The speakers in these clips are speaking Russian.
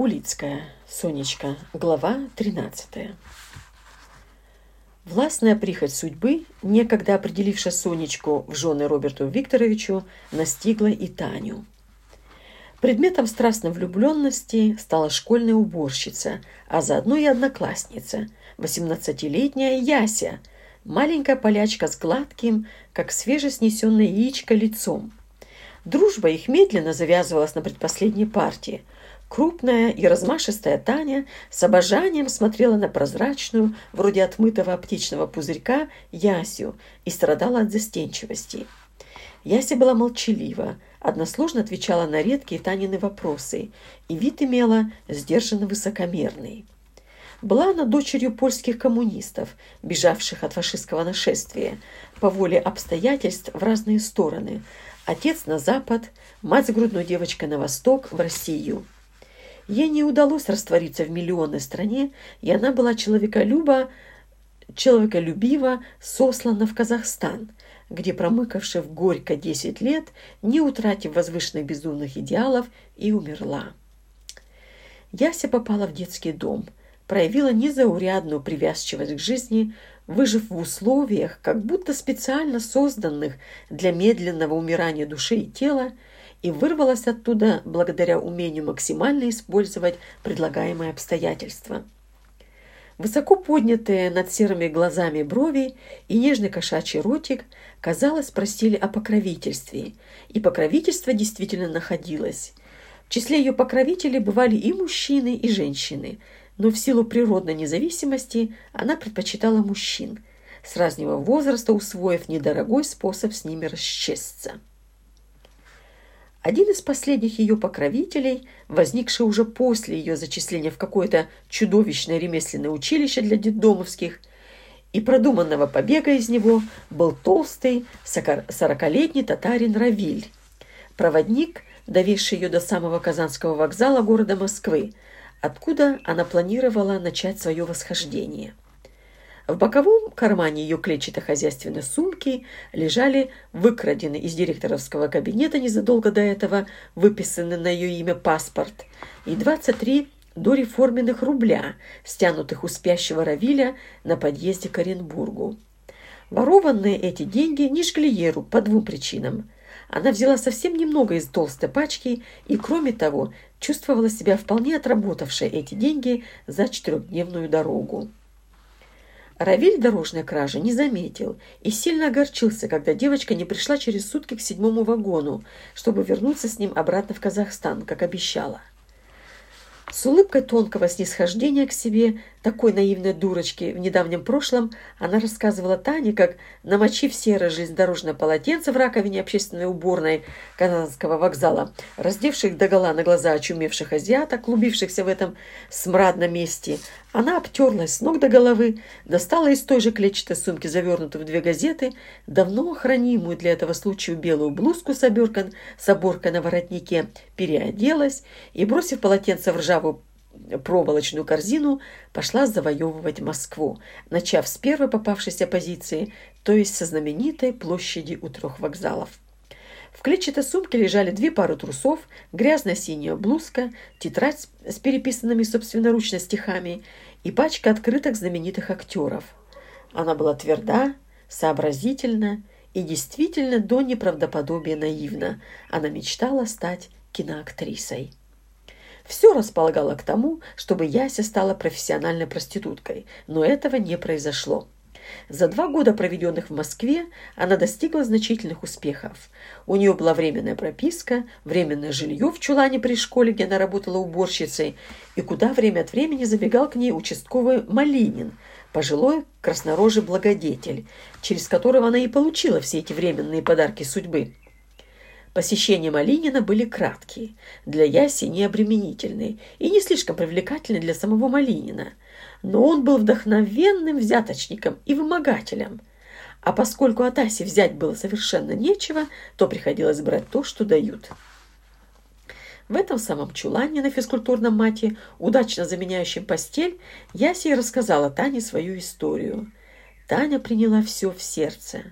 Улицкая, Сонечка, глава 13. Властная прихоть судьбы, некогда определившая Сонечку в жены Роберту Викторовичу, настигла и Таню. Предметом страстной влюбленности стала школьная уборщица, а заодно и одноклассница, 18-летняя Яся, маленькая полячка с гладким, как свежеснесенное яичко, лицом. Дружба их медленно завязывалась на предпоследней партии – Крупная и размашистая Таня с обожанием смотрела на прозрачную, вроде отмытого оптичного пузырька, Ясю и страдала от застенчивости. Яся была молчалива, односложно отвечала на редкие Танины вопросы и вид имела сдержанно высокомерный. Была она дочерью польских коммунистов, бежавших от фашистского нашествия, по воле обстоятельств в разные стороны. Отец на запад, мать с грудной девочкой на восток, в Россию – Ей не удалось раствориться в миллионной стране, и она была человеколюба, человеколюбива сослана в Казахстан, где, промыкавши в горько 10 лет, не утратив возвышенных безумных идеалов, и умерла. Яся попала в детский дом, проявила незаурядную привязчивость к жизни, выжив в условиях, как будто специально созданных для медленного умирания души и тела, и вырвалась оттуда благодаря умению максимально использовать предлагаемые обстоятельства. Высоко поднятые над серыми глазами брови и нежный кошачий ротик, казалось, просили о покровительстве, и покровительство действительно находилось. В числе ее покровителей бывали и мужчины, и женщины, но в силу природной независимости она предпочитала мужчин, с раннего возраста усвоив недорогой способ с ними расчесться. Один из последних ее покровителей, возникший уже после ее зачисления в какое-то чудовищное ремесленное училище для детдомовских, и продуманного побега из него был толстый сорокалетний татарин Равиль, проводник, довезший ее до самого Казанского вокзала города Москвы, откуда она планировала начать свое восхождение. В боковом кармане ее клетчатой хозяйственной сумки лежали выкраденный из директоровского кабинета незадолго до этого выписанный на ее имя паспорт и 23 дореформенных рубля, стянутых у спящего Равиля на подъезде к Оренбургу. Ворованные эти деньги не жгли ей рук по двум причинам. Она взяла совсем немного из толстой пачки и, кроме того, чувствовала себя вполне отработавшей эти деньги за четырехдневную дорогу. Равиль дорожной кражи не заметил и сильно огорчился, когда девочка не пришла через сутки к седьмому вагону, чтобы вернуться с ним обратно в Казахстан, как обещала. С улыбкой тонкого снисхождения к себе, такой наивной дурочки в недавнем прошлом, она рассказывала Тане, как, намочив серое железнодорожное полотенце в раковине общественной уборной Казанского вокзала, раздевших догола на глаза очумевших азиаток, клубившихся в этом смрадном месте, она обтерлась с ног до головы, достала из той же клетчатой сумки, завернутую в две газеты, давно хранимую для этого случая белую блузку с, оберкан, с оборкой на воротнике, переоделась и, бросив полотенце в ржавую проволочную корзину, пошла завоевывать Москву, начав с первой попавшейся позиции, то есть со знаменитой площади у трех вокзалов. В клетчатой сумке лежали две пары трусов, грязная синяя блузка, тетрадь с переписанными собственноручно стихами и пачка открыток знаменитых актеров. Она была тверда, сообразительна и действительно до неправдоподобия наивна. Она мечтала стать киноактрисой. Все располагало к тому, чтобы Яся стала профессиональной проституткой, но этого не произошло. За два года, проведенных в Москве, она достигла значительных успехов. У нее была временная прописка, временное жилье в чулане при школе, где она работала уборщицей, и куда время от времени забегал к ней участковый Малинин, пожилой краснорожий благодетель, через которого она и получила все эти временные подарки судьбы. Посещения Малинина были краткие, для Яси необременительные и не слишком привлекательные для самого Малинина – но он был вдохновенным взяточником и вымогателем. А поскольку от Аси взять было совершенно нечего, то приходилось брать то, что дают. В этом самом чулане на физкультурном мате, удачно заменяющем постель, Яся и рассказала Тане свою историю. Таня приняла все в сердце.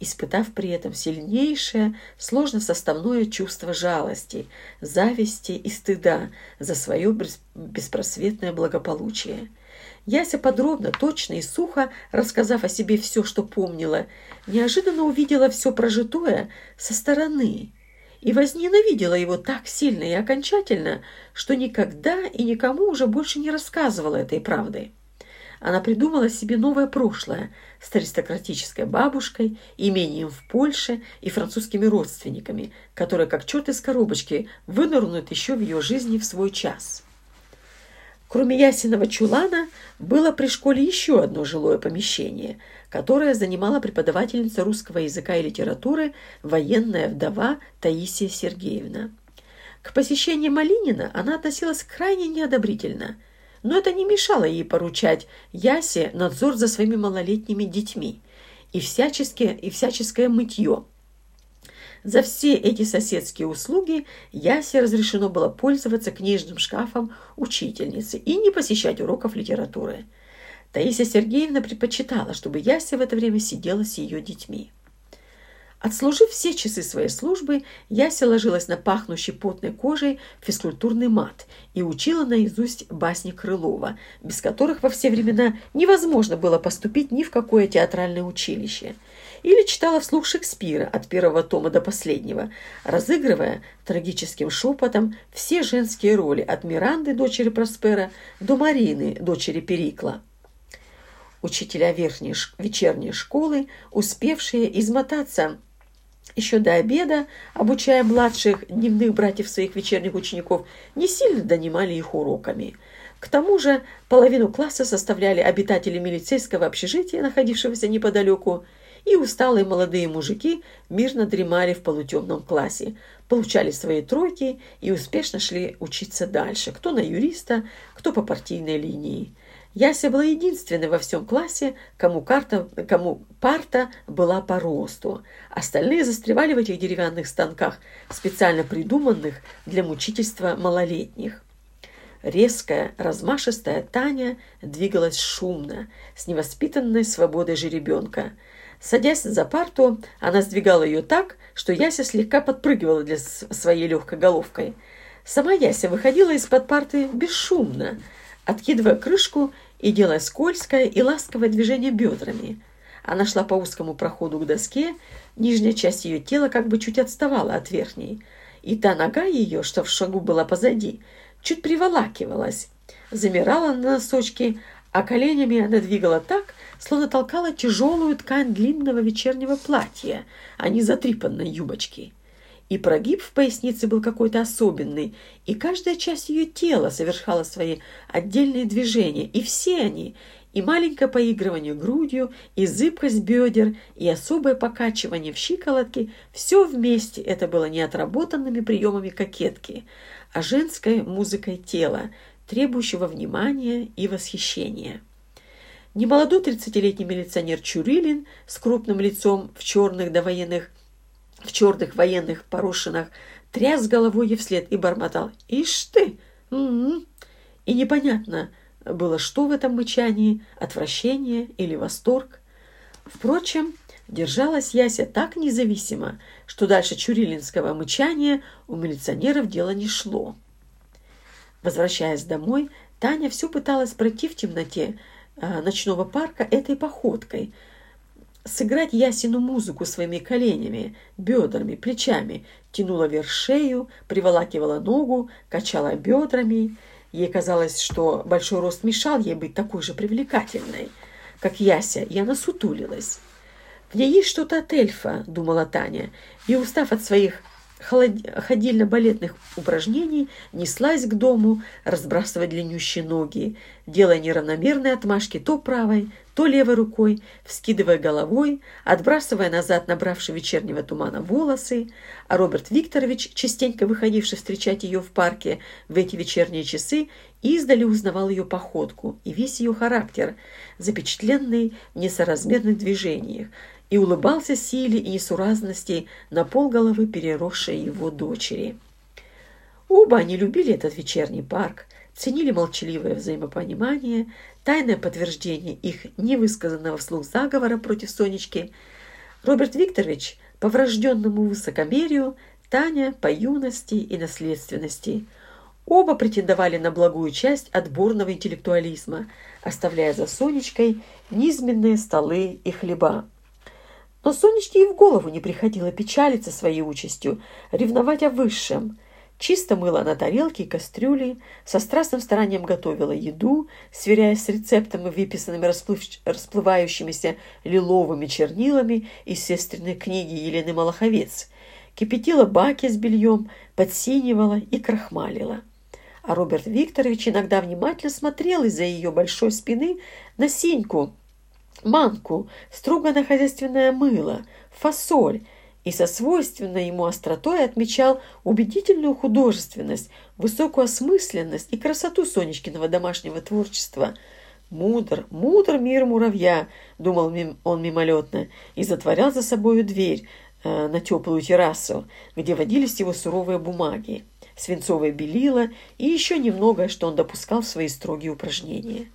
Испытав при этом сильнейшее, сложно-составное чувство жалости, зависти и стыда за свое беспросветное благополучие. Яся подробно, точно и сухо, рассказав о себе все, что помнила, неожиданно увидела все прожитое со стороны и возненавидела его так сильно и окончательно, что никогда и никому уже больше не рассказывала этой правды. Она придумала себе новое прошлое с аристократической бабушкой, имением в Польше и французскими родственниками, которые, как черт из коробочки, вынырнут еще в ее жизни в свой час. Кроме Ясиного чулана, было при школе еще одно жилое помещение, которое занимала преподавательница русского языка и литературы военная вдова Таисия Сергеевна. К посещению Малинина она относилась крайне неодобрительно – но это не мешало ей поручать Ясе надзор за своими малолетними детьми и, всяческие, и всяческое мытье. За все эти соседские услуги Ясе разрешено было пользоваться книжным шкафом учительницы и не посещать уроков литературы. Таисия Сергеевна предпочитала, чтобы Яся в это время сидела с ее детьми. Отслужив все часы своей службы, Яся ложилась на пахнущий потной кожей физкультурный мат и учила наизусть басни Крылова, без которых во все времена невозможно было поступить ни в какое театральное училище. Или читала вслух Шекспира от первого тома до последнего, разыгрывая трагическим шепотом все женские роли от Миранды, дочери Проспера, до Марины, дочери Перикла учителя верхней вечерней школы, успевшие измотаться еще до обеда, обучая младших дневных братьев своих вечерних учеников, не сильно донимали их уроками. К тому же половину класса составляли обитатели милицейского общежития, находившегося неподалеку, и усталые молодые мужики мирно дремали в полутемном классе, получали свои тройки и успешно шли учиться дальше, кто на юриста, кто по партийной линии. Яся была единственной во всем классе, кому, карта, кому парта была по росту. Остальные застревали в этих деревянных станках, специально придуманных для мучительства малолетних. Резкая, размашистая Таня двигалась шумно, с невоспитанной свободой жеребенка. Садясь за парту, она сдвигала ее так, что Яся слегка подпрыгивала для своей легкой головкой. Сама Яся выходила из-под парты бесшумно, откидывая крышку и делая скользкое и ласковое движение бедрами. Она шла по узкому проходу к доске, нижняя часть ее тела как бы чуть отставала от верхней, и та нога ее, что в шагу была позади, чуть приволакивалась, замирала на носочки, а коленями она двигала так, словно толкала тяжелую ткань длинного вечернего платья, а не затрипанной юбочки. И прогиб в пояснице был какой-то особенный, и каждая часть ее тела совершала свои отдельные движения, и все они, и маленькое поигрывание грудью, и зыбкость бедер, и особое покачивание в щиколотке, все вместе это было не отработанными приемами кокетки, а женской музыкой тела, требующего внимания и восхищения. Немолодой тридцатилетний милиционер Чурилин с крупным лицом в черных довоенных в черных военных порошинах, тряс головой ей вслед и бормотал «Ишь ты!» м-м-м». И непонятно было, что в этом мычании – отвращение или восторг. Впрочем, держалась Яся так независимо, что дальше чурилинского мычания у милиционеров дело не шло. Возвращаясь домой, Таня все пыталась пройти в темноте э, ночного парка этой походкой – сыграть Ясину музыку своими коленями, бедрами, плечами, тянула вверх шею, приволакивала ногу, качала бедрами. Ей казалось, что большой рост мешал ей быть такой же привлекательной, как Яся, и она сутулилась. «В ней есть что-то от эльфа», — думала Таня, и, устав от своих ходильно-балетных упражнений неслась к дому, разбрасывая длиннющие ноги, делая неравномерные отмашки то правой, то левой рукой, вскидывая головой, отбрасывая назад набравший вечернего тумана волосы, а Роберт Викторович, частенько выходивший встречать ее в парке в эти вечерние часы, издали узнавал ее походку и весь ее характер, запечатленный в несоразмерных движениях, и улыбался силе и несуразности на полголовы переросшей его дочери. Оба они любили этот вечерний парк, ценили молчаливое взаимопонимание, тайное подтверждение их невысказанного вслух заговора против Сонечки, Роберт Викторович по врожденному высокомерию, Таня по юности и наследственности. Оба претендовали на благую часть отборного интеллектуализма, оставляя за Сонечкой низменные столы и хлеба. Но Сонечке и в голову не приходило печалиться своей участью, ревновать о высшем. Чисто мыла на тарелке и кастрюли, со страстным старанием готовила еду, сверяясь с рецептом и выписанными расплыв... расплывающимися лиловыми чернилами из сестренной книги Елены Малаховец, кипятила баки с бельем, подсинивала и крахмалила. А Роберт Викторович иногда внимательно смотрел из-за ее большой спины на Сеньку, манку, струганное хозяйственное мыло, фасоль и со свойственной ему остротой отмечал убедительную художественность, высокую осмысленность и красоту Сонечкиного домашнего творчества. «Мудр, мудр мир муравья», — думал он мимолетно, и затворял за собою дверь э, на теплую террасу, где водились его суровые бумаги, свинцовое белило и еще немного, что он допускал в свои строгие упражнения.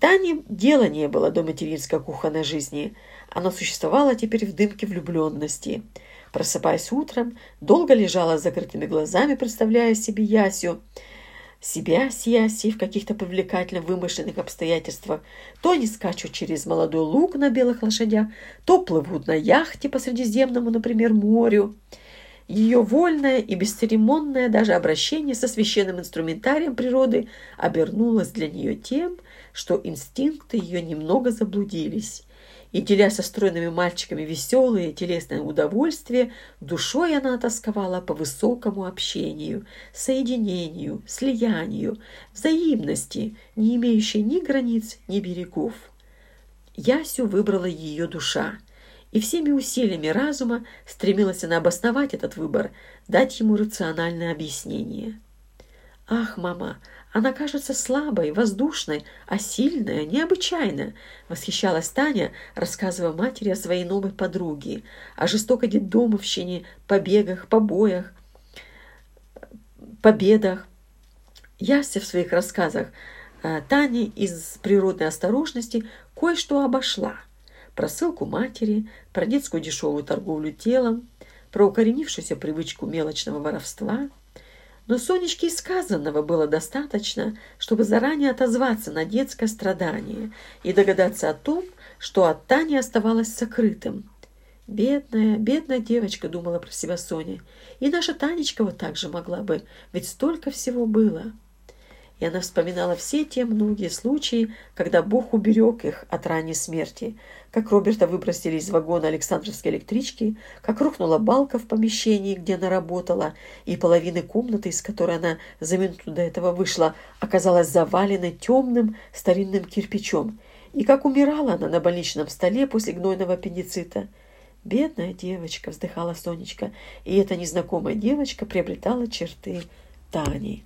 Тане дела не было до материнской кухонной жизни. Она существовала теперь в дымке влюбленности. Просыпаясь утром, долго лежала с закрытыми глазами, представляя себе Ясю, себя с Ясей в каких-то привлекательно вымышленных обстоятельствах. То они скачут через молодой луг на белых лошадях, то плывут на яхте по Средиземному, например, морю. Ее вольное и бесцеремонное даже обращение со священным инструментарием природы обернулось для нее тем, что инстинкты ее немного заблудились. И, деля со стройными мальчиками веселые телесное удовольствие, душой она тосковала по высокому общению, соединению, слиянию, взаимности, не имеющей ни границ, ни берегов. Ясю выбрала ее душа – и всеми усилиями разума стремилась она обосновать этот выбор, дать ему рациональное объяснение. «Ах, мама, она кажется слабой, воздушной, а сильная, необычайная», — восхищалась Таня, рассказывая матери о своей новой подруге, о жестокой детдомовщине, побегах, побоях, победах. Яся в своих рассказах э, Тане из природной осторожности кое-что обошла — про ссылку матери, про детскую дешевую торговлю телом, про укоренившуюся привычку мелочного воровства. Но Сонечке и сказанного было достаточно, чтобы заранее отозваться на детское страдание и догадаться о том, что от Тани оставалось сокрытым. «Бедная, бедная девочка», — думала про себя Соня. «И наша Танечка вот так же могла бы, ведь столько всего было» и она вспоминала все те многие случаи, когда Бог уберег их от ранней смерти, как Роберта выбросили из вагона Александровской электрички, как рухнула балка в помещении, где она работала, и половина комнаты, из которой она за минуту до этого вышла, оказалась заваленной темным старинным кирпичом, и как умирала она на больничном столе после гнойного аппендицита. «Бедная девочка», — вздыхала Сонечка, и эта незнакомая девочка приобретала черты Тани.